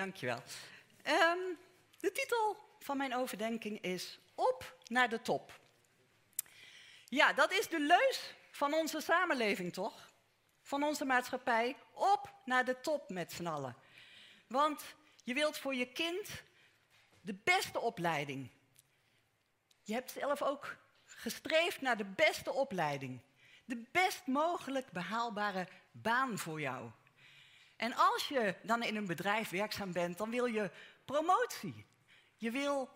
Dankjewel. Um, de titel van mijn overdenking is Op naar de top. Ja, dat is de leus van onze samenleving, toch? Van onze maatschappij. Op naar de top met z'n allen. Want je wilt voor je kind de beste opleiding. Je hebt zelf ook gestreefd naar de beste opleiding. De best mogelijk behaalbare baan voor jou. En als je dan in een bedrijf werkzaam bent, dan wil je promotie. Je wil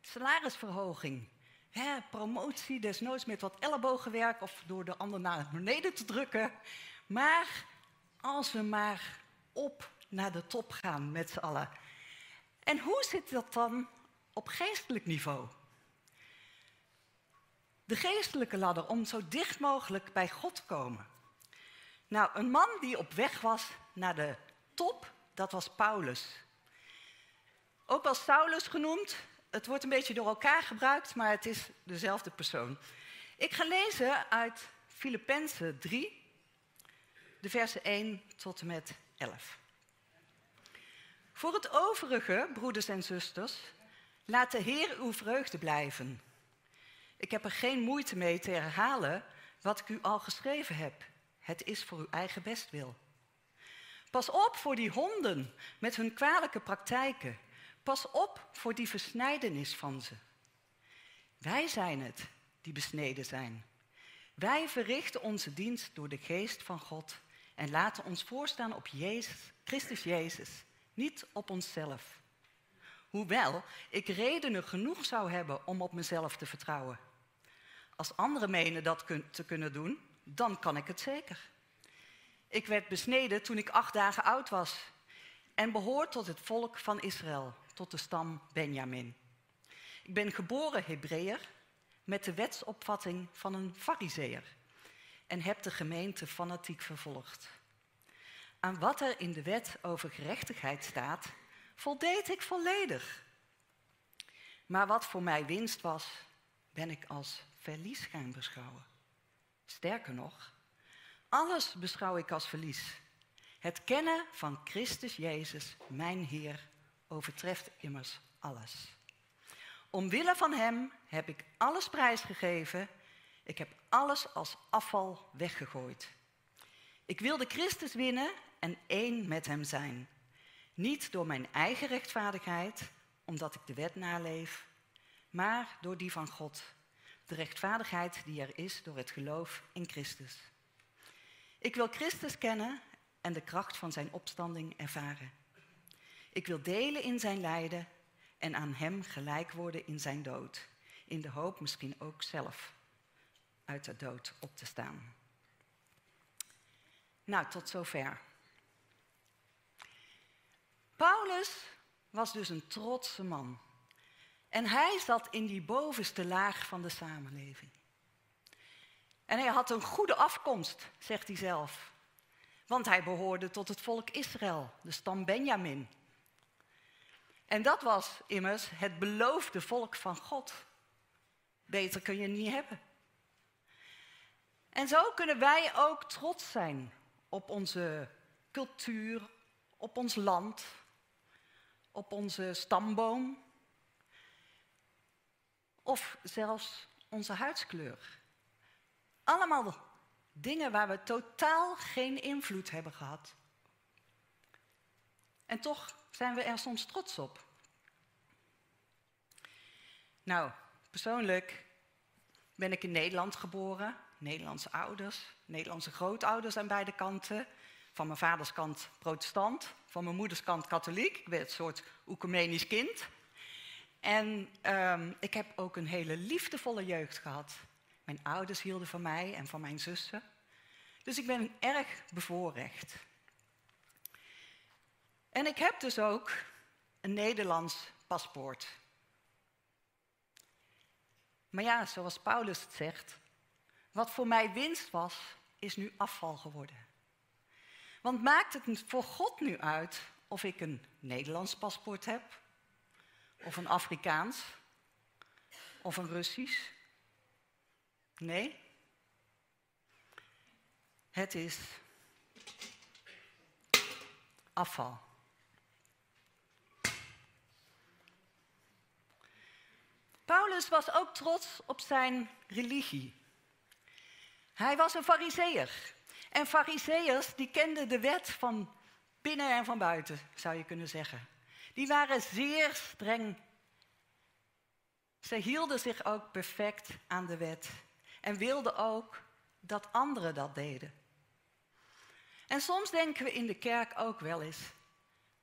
salarisverhoging. Hè, promotie, desnoods met wat ellebogenwerk of door de ander naar beneden te drukken. Maar als we maar op naar de top gaan met z'n allen. En hoe zit dat dan op geestelijk niveau? De geestelijke ladder om zo dicht mogelijk bij God te komen. Nou, een man die op weg was naar de top, dat was Paulus. Ook wel Saulus genoemd. Het wordt een beetje door elkaar gebruikt, maar het is dezelfde persoon. Ik ga lezen uit Filippenzen 3, de versen 1 tot en met 11. Voor het overige, broeders en zusters, laat de Heer uw vreugde blijven. Ik heb er geen moeite mee te herhalen wat ik u al geschreven heb. Het is voor uw eigen bestwil. Pas op voor die honden met hun kwalijke praktijken. Pas op voor die versnijdenis van ze. Wij zijn het die besneden zijn. Wij verrichten onze dienst door de geest van God en laten ons voorstaan op Jezus, Christus Jezus, niet op onszelf. Hoewel ik redenen genoeg zou hebben om op mezelf te vertrouwen. Als anderen menen dat te kunnen doen, dan kan ik het zeker. Ik werd besneden toen ik acht dagen oud was en behoor tot het volk van Israël, tot de stam Benjamin. Ik ben geboren Hebreeër met de wetsopvatting van een fariseer en heb de gemeente fanatiek vervolgd. Aan wat er in de wet over gerechtigheid staat, voldeed ik volledig. Maar wat voor mij winst was, ben ik als verlies gaan beschouwen. Sterker nog, alles beschouw ik als verlies. Het kennen van Christus Jezus, mijn Heer, overtreft immers alles. Omwille van Hem heb ik alles prijsgegeven. Ik heb alles als afval weggegooid. Ik wilde Christus winnen en één met Hem zijn. Niet door mijn eigen rechtvaardigheid, omdat ik de wet naleef, maar door die van God. De rechtvaardigheid die er is door het geloof in Christus. Ik wil Christus kennen en de kracht van zijn opstanding ervaren. Ik wil delen in zijn lijden en aan hem gelijk worden in zijn dood. In de hoop misschien ook zelf uit de dood op te staan. Nou, tot zover. Paulus was dus een trotse man. En hij zat in die bovenste laag van de samenleving. En hij had een goede afkomst, zegt hij zelf. Want hij behoorde tot het volk Israël, de stam Benjamin. En dat was immers het beloofde volk van God. Beter kun je niet hebben. En zo kunnen wij ook trots zijn op onze cultuur, op ons land, op onze stamboom of zelfs onze huidskleur. Allemaal dingen waar we totaal geen invloed hebben gehad. En toch zijn we er soms trots op. Nou, persoonlijk ben ik in Nederland geboren. Nederlandse ouders, Nederlandse grootouders aan beide kanten. Van mijn vaders kant protestant, van mijn moeders kant katholiek. Ik ben het soort oecumenisch kind. En um, ik heb ook een hele liefdevolle jeugd gehad. Mijn ouders hielden van mij en van mijn zussen. Dus ik ben erg bevoorrecht. En ik heb dus ook een Nederlands paspoort. Maar ja, zoals Paulus het zegt, wat voor mij winst was, is nu afval geworden. Want maakt het voor God nu uit of ik een Nederlands paspoort heb, of een Afrikaans, of een Russisch, Nee. Het is afval. Paulus was ook trots op zijn religie. Hij was een fariseer. En fariseërs die kenden de wet van binnen en van buiten, zou je kunnen zeggen. Die waren zeer streng. Ze hielden zich ook perfect aan de wet en wilden ook dat anderen dat deden. En soms denken we in de kerk ook wel eens,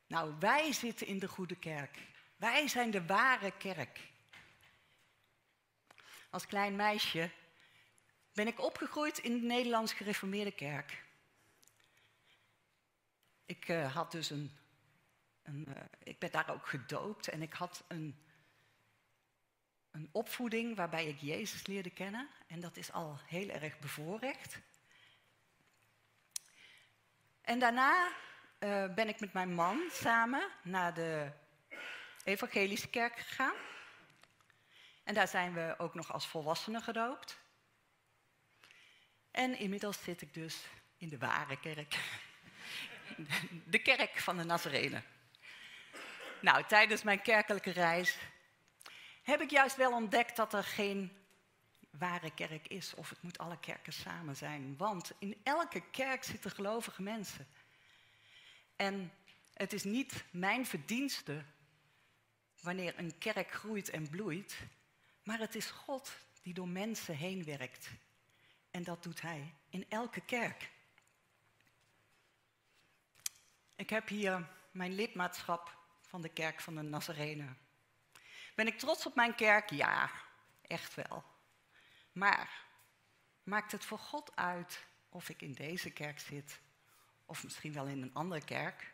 nou wij zitten in de goede kerk. Wij zijn de ware kerk. Als klein meisje ben ik opgegroeid in de Nederlands gereformeerde kerk. Ik uh, had dus een, een uh, ik ben daar ook gedoopt en ik had een, een opvoeding waarbij ik Jezus leerde kennen. En dat is al heel erg bevoorrecht. En daarna uh, ben ik met mijn man samen naar de evangelische kerk gegaan. En daar zijn we ook nog als volwassenen gedoopt. En inmiddels zit ik dus in de ware kerk. De kerk van de Nazarenen. Nou, tijdens mijn kerkelijke reis heb ik juist wel ontdekt dat er geen ware kerk is. Of het moet alle kerken samen zijn. Want in elke kerk zitten gelovige mensen. En het is niet mijn verdienste wanneer een kerk groeit en bloeit. Maar het is God die door mensen heen werkt. En dat doet Hij in elke kerk. Ik heb hier mijn lidmaatschap van de kerk van de Nazarenen. Ben ik trots op mijn kerk? Ja, echt wel. Maar maakt het voor God uit of ik in deze kerk zit of misschien wel in een andere kerk?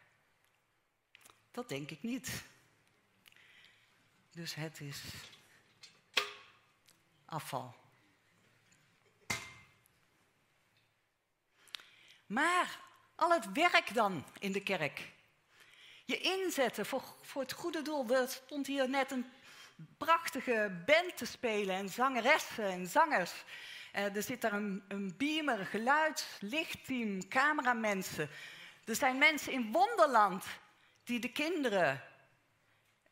Dat denk ik niet. Dus het is afval. Maar al het werk dan in de kerk. Je inzetten voor, voor het goede doel. Er stond hier net een prachtige band te spelen en zangeressen en zangers. Uh, er zit daar een, een beamer, geluid, lichtteam, cameramensen. Er zijn mensen in Wonderland die de kinderen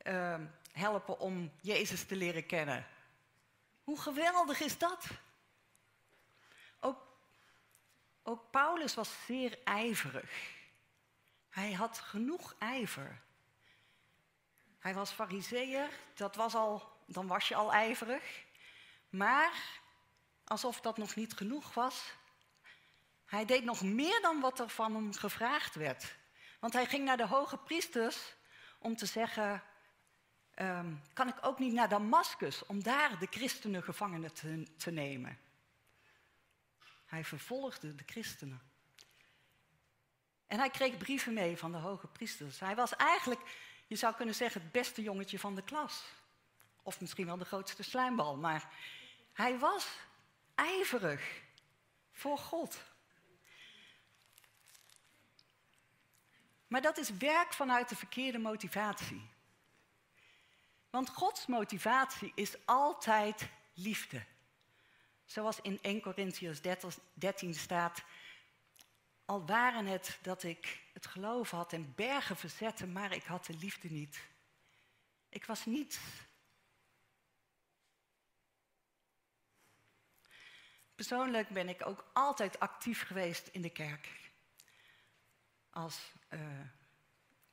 uh, helpen om Jezus te leren kennen. Hoe geweldig is dat? Ook, ook Paulus was zeer ijverig. Hij had genoeg ijver. Hij was fariseer, dat was al, dan was je al ijverig. Maar alsof dat nog niet genoeg was, hij deed nog meer dan wat er van hem gevraagd werd. Want hij ging naar de hoge priesters om te zeggen, um, kan ik ook niet naar Damascus om daar de christenen gevangenen te, te nemen? Hij vervolgde de christenen. En hij kreeg brieven mee van de hoge priesters. Hij was eigenlijk, je zou kunnen zeggen, het beste jongetje van de klas. Of misschien wel de grootste slijmbal. Maar hij was ijverig voor God. Maar dat is werk vanuit de verkeerde motivatie. Want Gods motivatie is altijd liefde. Zoals in 1 Corinthians 13 staat, al waren het dat ik het geloof had en bergen verzette, maar ik had de liefde niet. Ik was niets. Persoonlijk ben ik ook altijd actief geweest in de kerk. Als uh,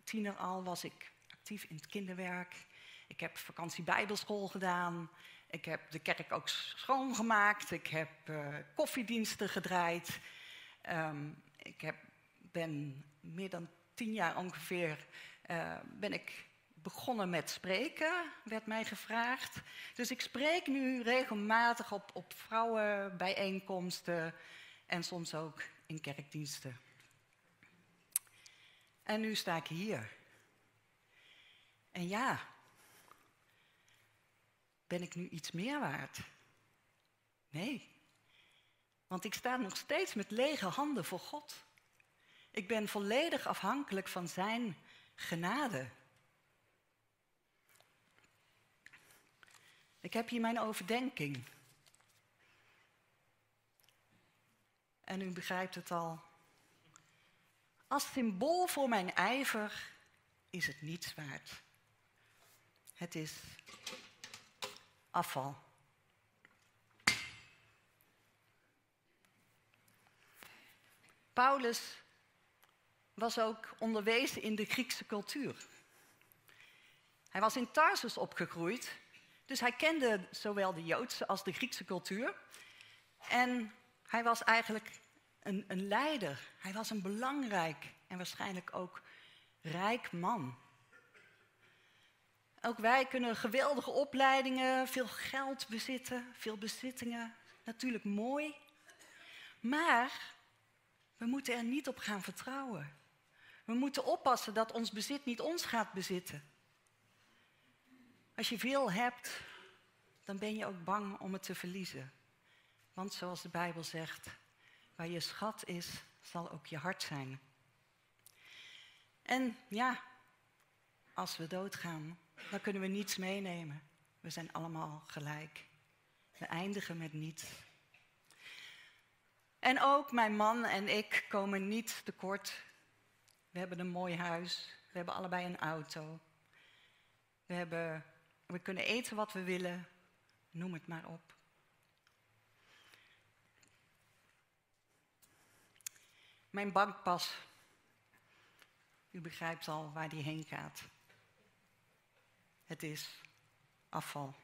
tiener al was ik actief in het kinderwerk. Ik heb vakantie bijbelschool gedaan. Ik heb de kerk ook schoongemaakt. Ik heb uh, koffiediensten gedraaid. Um, ik heb, ben meer dan tien jaar ongeveer uh, ben ik begonnen met spreken, werd mij gevraagd. Dus ik spreek nu regelmatig op, op vrouwenbijeenkomsten en soms ook in kerkdiensten. En nu sta ik hier. En ja, ben ik nu iets meer waard? Nee. Want ik sta nog steeds met lege handen voor God. Ik ben volledig afhankelijk van Zijn genade. Ik heb hier mijn overdenking. En u begrijpt het al. Als symbool voor mijn ijver is het niets waard. Het is afval. Paulus was ook onderwezen in de Griekse cultuur. Hij was in Tarsus opgegroeid, dus hij kende zowel de Joodse als de Griekse cultuur. En hij was eigenlijk een, een leider. Hij was een belangrijk en waarschijnlijk ook rijk man. Ook wij kunnen geweldige opleidingen, veel geld bezitten, veel bezittingen. Natuurlijk mooi. Maar we moeten er niet op gaan vertrouwen. We moeten oppassen dat ons bezit niet ons gaat bezitten. Als je veel hebt, dan ben je ook bang om het te verliezen. Want zoals de Bijbel zegt, waar je schat is, zal ook je hart zijn. En ja, als we doodgaan, dan kunnen we niets meenemen. We zijn allemaal gelijk. We eindigen met niets. En ook mijn man en ik komen niet tekort. We hebben een mooi huis. We hebben allebei een auto. We, hebben, we kunnen eten wat we willen. Noem het maar op. Mijn bankpas. U begrijpt al waar die heen gaat. Het is afval.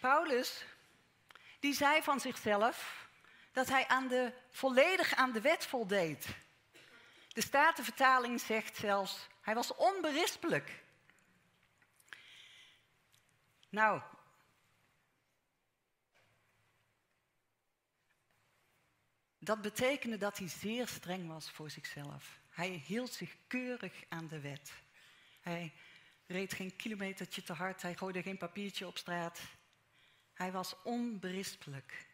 Paulus, die zei van zichzelf dat hij aan de, volledig aan de wet voldeed. De Statenvertaling zegt zelfs, hij was onberispelijk. Nou, Dat betekende dat hij zeer streng was voor zichzelf. Hij hield zich keurig aan de wet. Hij reed geen kilometertje te hard, hij gooide geen papiertje op straat. Hij was onberispelijk.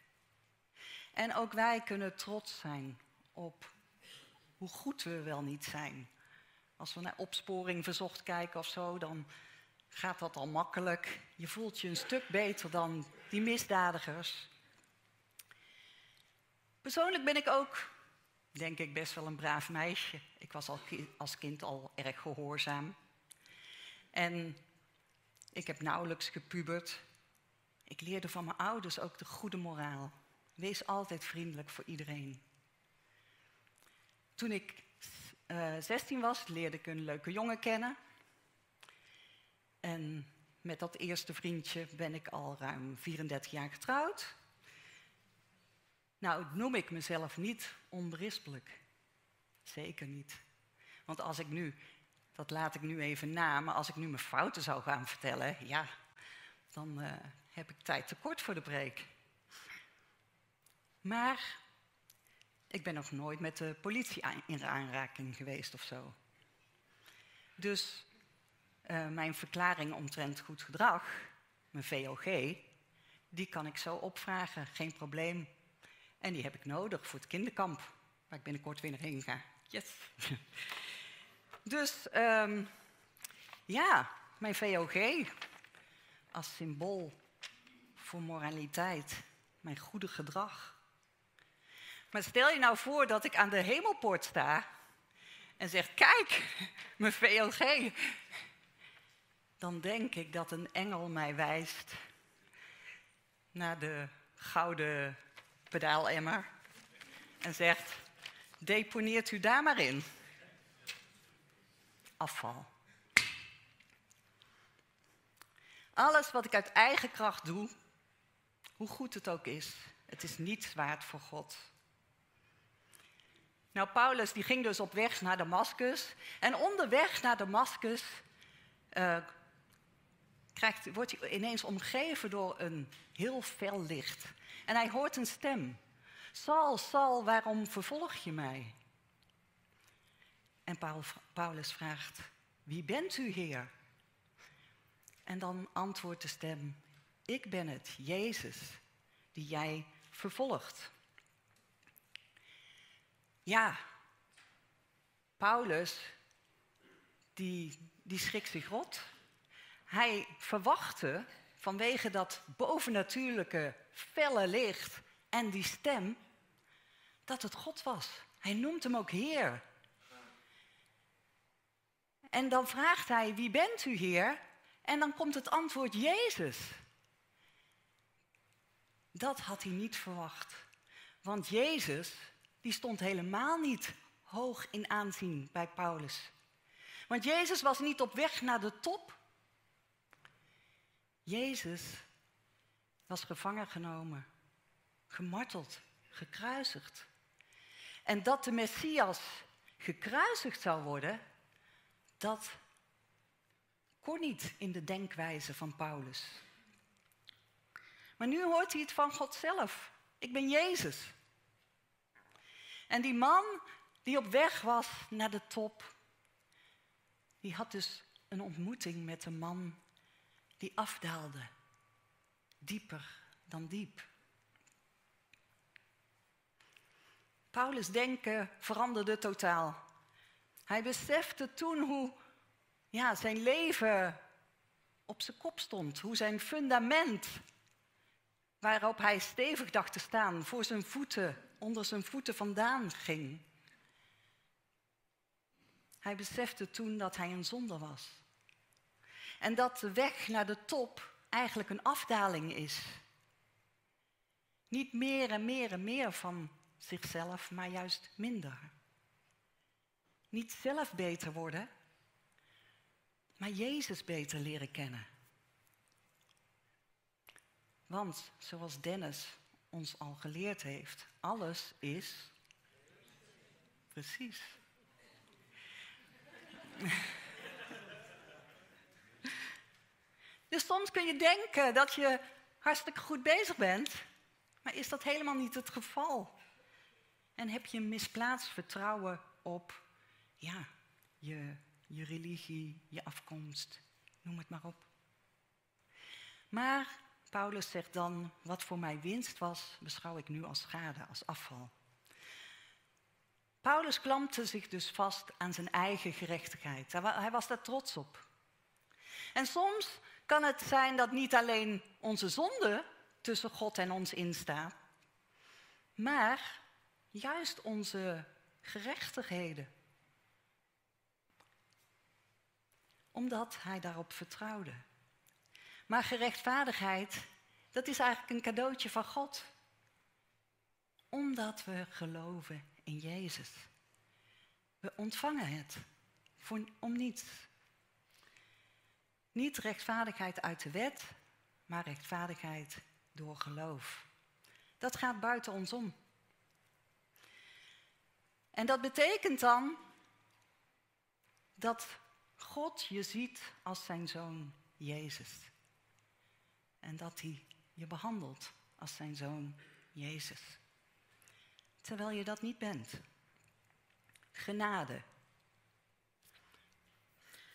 En ook wij kunnen trots zijn op hoe goed we wel niet zijn. Als we naar opsporing verzocht kijken of zo, dan gaat dat al makkelijk. Je voelt je een stuk beter dan die misdadigers. Persoonlijk ben ik ook, denk ik, best wel een braaf meisje. Ik was al als kind al erg gehoorzaam. En ik heb nauwelijks gepubert. Ik leerde van mijn ouders ook de goede moraal. Wees altijd vriendelijk voor iedereen. Toen ik uh, eh, 16 was, leerde ik een leuke jongen kennen. En met dat eerste vriendje ben ik al ruim 34 jaar getrouwd. Nou, noem ik mezelf niet onberispelijk. Zeker niet. Want als ik nu, dat laat ik nu even na, maar als ik nu mijn fouten zou gaan vertellen, ja, dan uh, heb ik tijd tekort voor de preek. Maar ik ben nog nooit met de politie in aanraking geweest of zo. Dus uh, mijn verklaring omtrent goed gedrag, mijn VOG, die kan ik zo opvragen, geen probleem. En die heb ik nodig voor het kinderkamp, waar ik binnenkort weer heen ga. Yes. dus um, ja, mijn VOG als symbool voor moraliteit, mijn goede gedrag. Maar stel je nou voor dat ik aan de hemelpoort sta en zeg: Kijk, mijn VOG. Dan denk ik dat een engel mij wijst naar de gouden pedaalemmer en zegt: deponeert u daar maar in. Afval. Alles wat ik uit eigen kracht doe, hoe goed het ook is, het is niet waard voor God. Nou, Paulus die ging dus op weg naar Damascus. En onderweg naar Damascus uh, wordt hij ineens omgeven door een heel fel licht. En hij hoort een stem. Sal, Sal, waarom vervolg je mij? En Paulus vraagt, wie bent u, Heer? En dan antwoordt de stem, ik ben het, Jezus, die jij vervolgt. Ja, Paulus, die, die schrikt zich rot. Hij verwachtte vanwege dat bovennatuurlijke felle licht en die stem, dat het God was. Hij noemt hem ook Heer. En dan vraagt hij, wie bent u Heer? En dan komt het antwoord Jezus. Dat had hij niet verwacht. Want Jezus, die stond helemaal niet hoog in aanzien bij Paulus. Want Jezus was niet op weg naar de top. Jezus was gevangen genomen, gemarteld, gekruisigd. En dat de Messias gekruisigd zou worden, dat kon niet in de denkwijze van Paulus. Maar nu hoort hij het van God zelf. Ik ben Jezus. En die man die op weg was naar de top, die had dus een ontmoeting met een man die afdaalde. Dieper dan diep. Paulus' denken veranderde totaal. Hij besefte toen hoe ja, zijn leven op zijn kop stond, hoe zijn fundament, waarop hij stevig dacht te staan, voor zijn voeten, onder zijn voeten vandaan ging. Hij besefte toen dat hij een zonde was. En dat de weg naar de top eigenlijk een afdaling is. Niet meer en meer en meer van zichzelf, maar juist minder. Niet zelf beter worden, maar Jezus beter leren kennen. Want, zoals Dennis ons al geleerd heeft, alles is. Precies. Dus soms kun je denken dat je hartstikke goed bezig bent, maar is dat helemaal niet het geval? En heb je misplaatst vertrouwen op ja, je, je religie, je afkomst, noem het maar op. Maar Paulus zegt dan, wat voor mij winst was, beschouw ik nu als schade, als afval. Paulus klampte zich dus vast aan zijn eigen gerechtigheid. Hij was daar trots op. En soms kan het zijn dat niet alleen onze zonde tussen God en ons instaat, maar juist onze gerechtigheden. Omdat hij daarop vertrouwde. Maar gerechtvaardigheid, dat is eigenlijk een cadeautje van God. Omdat we geloven in Jezus. We ontvangen het voor, om niets. Niet rechtvaardigheid uit de wet, maar rechtvaardigheid door geloof. Dat gaat buiten ons om. En dat betekent dan dat God je ziet als zijn zoon Jezus. En dat hij je behandelt als zijn zoon Jezus. Terwijl je dat niet bent. Genade.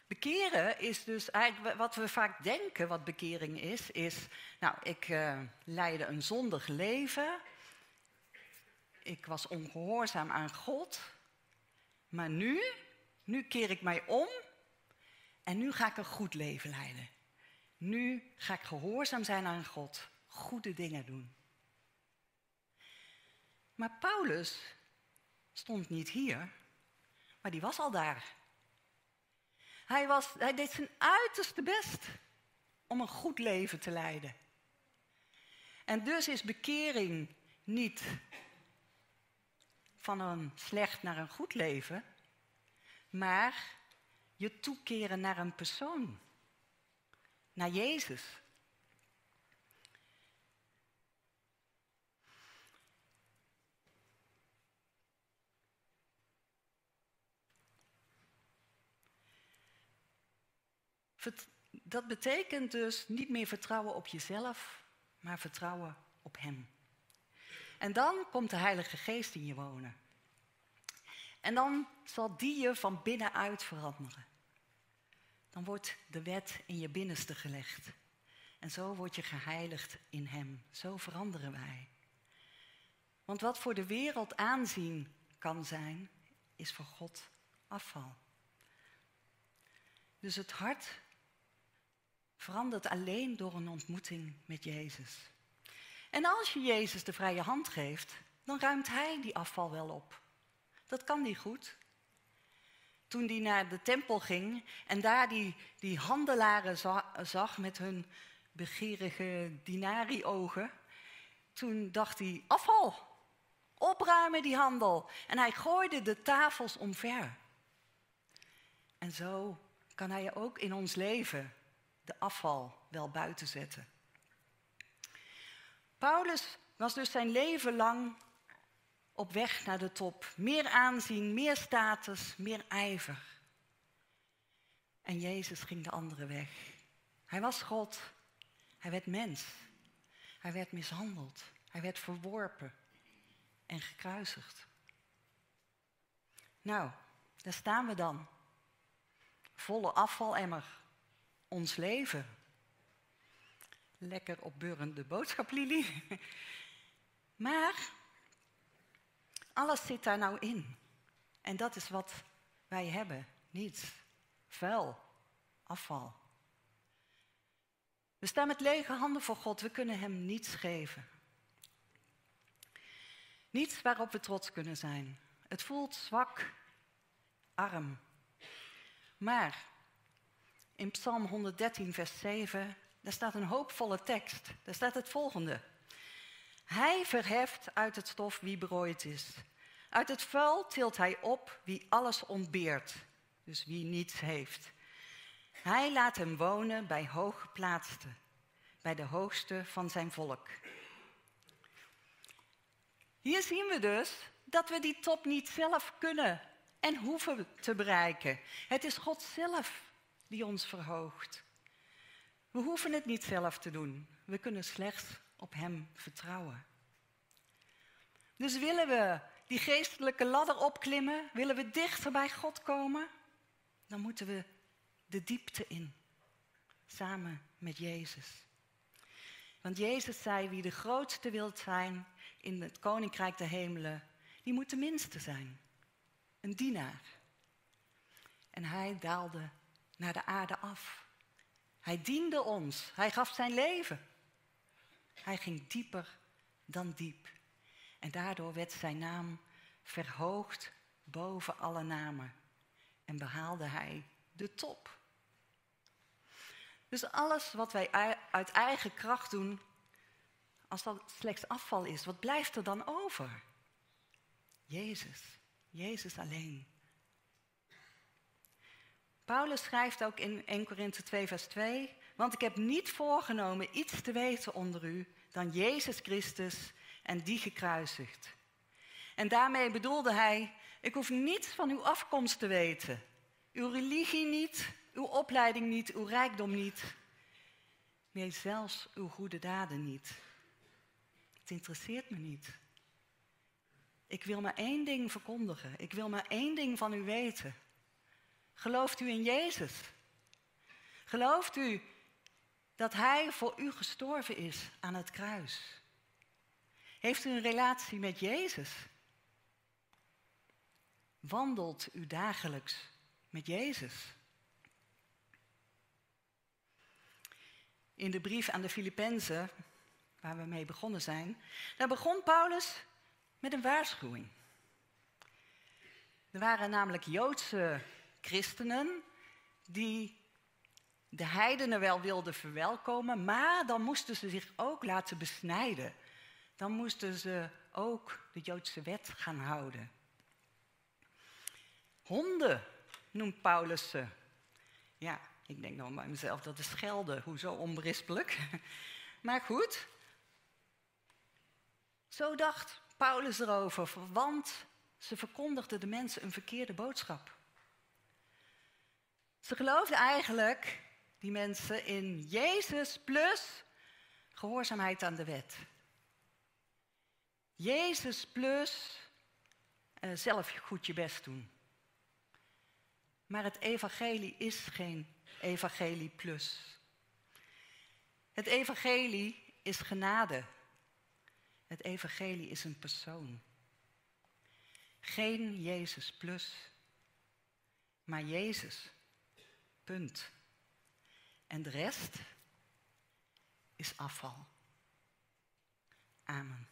Bekeren is dus eigenlijk wat we vaak denken wat bekering is, is, nou, ik uh, leidde een zondig leven, ik was ongehoorzaam aan God, maar nu, nu keer ik mij om en nu ga ik een goed leven leiden. Nu ga ik gehoorzaam zijn aan God, goede dingen doen. Maar Paulus stond niet hier, maar die was al daar. Hij, was, hij deed zijn uiterste best om een goed leven te leiden. En dus is bekering niet van een slecht naar een goed leven, maar je toekeren naar een persoon, naar Jezus. Dat betekent dus niet meer vertrouwen op jezelf, maar vertrouwen op Hem. En dan komt de Heilige Geest in je wonen. En dan zal die je van binnenuit veranderen. Dan wordt de wet in je binnenste gelegd. En zo word je geheiligd in Hem. Zo veranderen wij. Want wat voor de wereld aanzien kan zijn, is voor God afval. Dus het hart verandert alleen door een ontmoeting met Jezus. En als je Jezus de vrije hand geeft, dan ruimt Hij die afval wel op. Dat kan niet goed. Toen hij naar de tempel ging en daar die, die handelaren zag met hun begeerige dinari-ogen. Toen dacht hij, afval, opruimen die handel. En hij gooide de tafels omver. En zo kan hij ook in ons leven de afval wel buiten zetten. Paulus was dus zijn leven lang op weg naar de top. Meer aanzien, meer status, meer ijver. En Jezus ging de andere weg. Hij was God. Hij werd mens. Hij werd mishandeld. Hij werd verworpen en gekruisigd. Nou, daar staan we dan. Volle afvalemmer. Ons leven. Lekker opbeurende boodschap, Lili. Maar alles zit daar nou in. En dat is wat wij hebben. Niets. Vuil. Afval. We staan met lege handen voor God. We kunnen Hem niets geven. Niets waarop we trots kunnen zijn. Het voelt zwak, arm. Maar in Psalm 113, vers 7, daar staat een hoopvolle tekst. Daar staat het volgende. Hij verheft uit het stof wie berooid is. Uit het vuil tilt hij op wie alles ontbeert, dus wie niets heeft. Hij laat hem wonen bij hooggeplaatsten, bij de hoogste van zijn volk. Hier zien we dus dat we die top niet zelf kunnen en hoeven te bereiken. Het is God zelf die ons verhoogt. We hoeven het niet zelf te doen. We kunnen slechts op Hem vertrouwen. Dus willen we die geestelijke ladder opklimmen, willen we dichter bij God komen, dan moeten we de diepte in, samen met Jezus. Want Jezus zei, wie de grootste wilt zijn in het koninkrijk der hemelen, die moet de minste zijn, een dienaar. En hij daalde naar de aarde af. Hij diende ons, hij gaf zijn leven. Hij ging dieper dan diep. En daardoor werd zijn naam verhoogd boven alle namen. En behaalde hij de top. Dus alles wat wij uit eigen kracht doen, als dat slechts afval is, wat blijft er dan over? Jezus. Jezus alleen. Paulus schrijft ook in 1 Korinthe 2, vers 2, want ik heb niet voorgenomen iets te weten onder u dan Jezus Christus en die gekruisigd. En daarmee bedoelde hij, ik hoef niets van uw afkomst te weten. Uw religie niet, uw opleiding niet, uw rijkdom niet. Nee, zelfs uw goede daden niet. Het interesseert me niet. Ik wil maar één ding verkondigen. Ik wil maar één ding van u weten. Gelooft u in Jezus? Gelooft u dat Hij voor u gestorven is aan het kruis? Heeft u een relatie met Jezus? Wandelt u dagelijks met Jezus? In de brief aan de Filippenzen, waar we mee begonnen zijn, daar begon Paulus met een waarschuwing. Er waren namelijk Joodse christenen die de heidenen wel wilden verwelkomen, maar dan moesten ze zich ook laten besnijden. Dan moesten ze ook de Joodse wet gaan houden. Honden noemt Paulus ze. Ja, ik denk dan bij mezelf, dat is schelden. Hoezo onberispelijk? Maar goed. Zo dacht Paulus erover, want ze verkondigden de mensen een verkeerde boodschap. Ze geloofden eigenlijk, die mensen, in Jezus plus gehoorzaamheid aan de wet. Jezus plus uh, zelf goed je best doen. Maar het evangelie is geen evangelie plus. Het evangelie is genade. Het evangelie is een persoon. Geen Jezus plus, maar Jezus. Punt. En de rest is afval. Amen.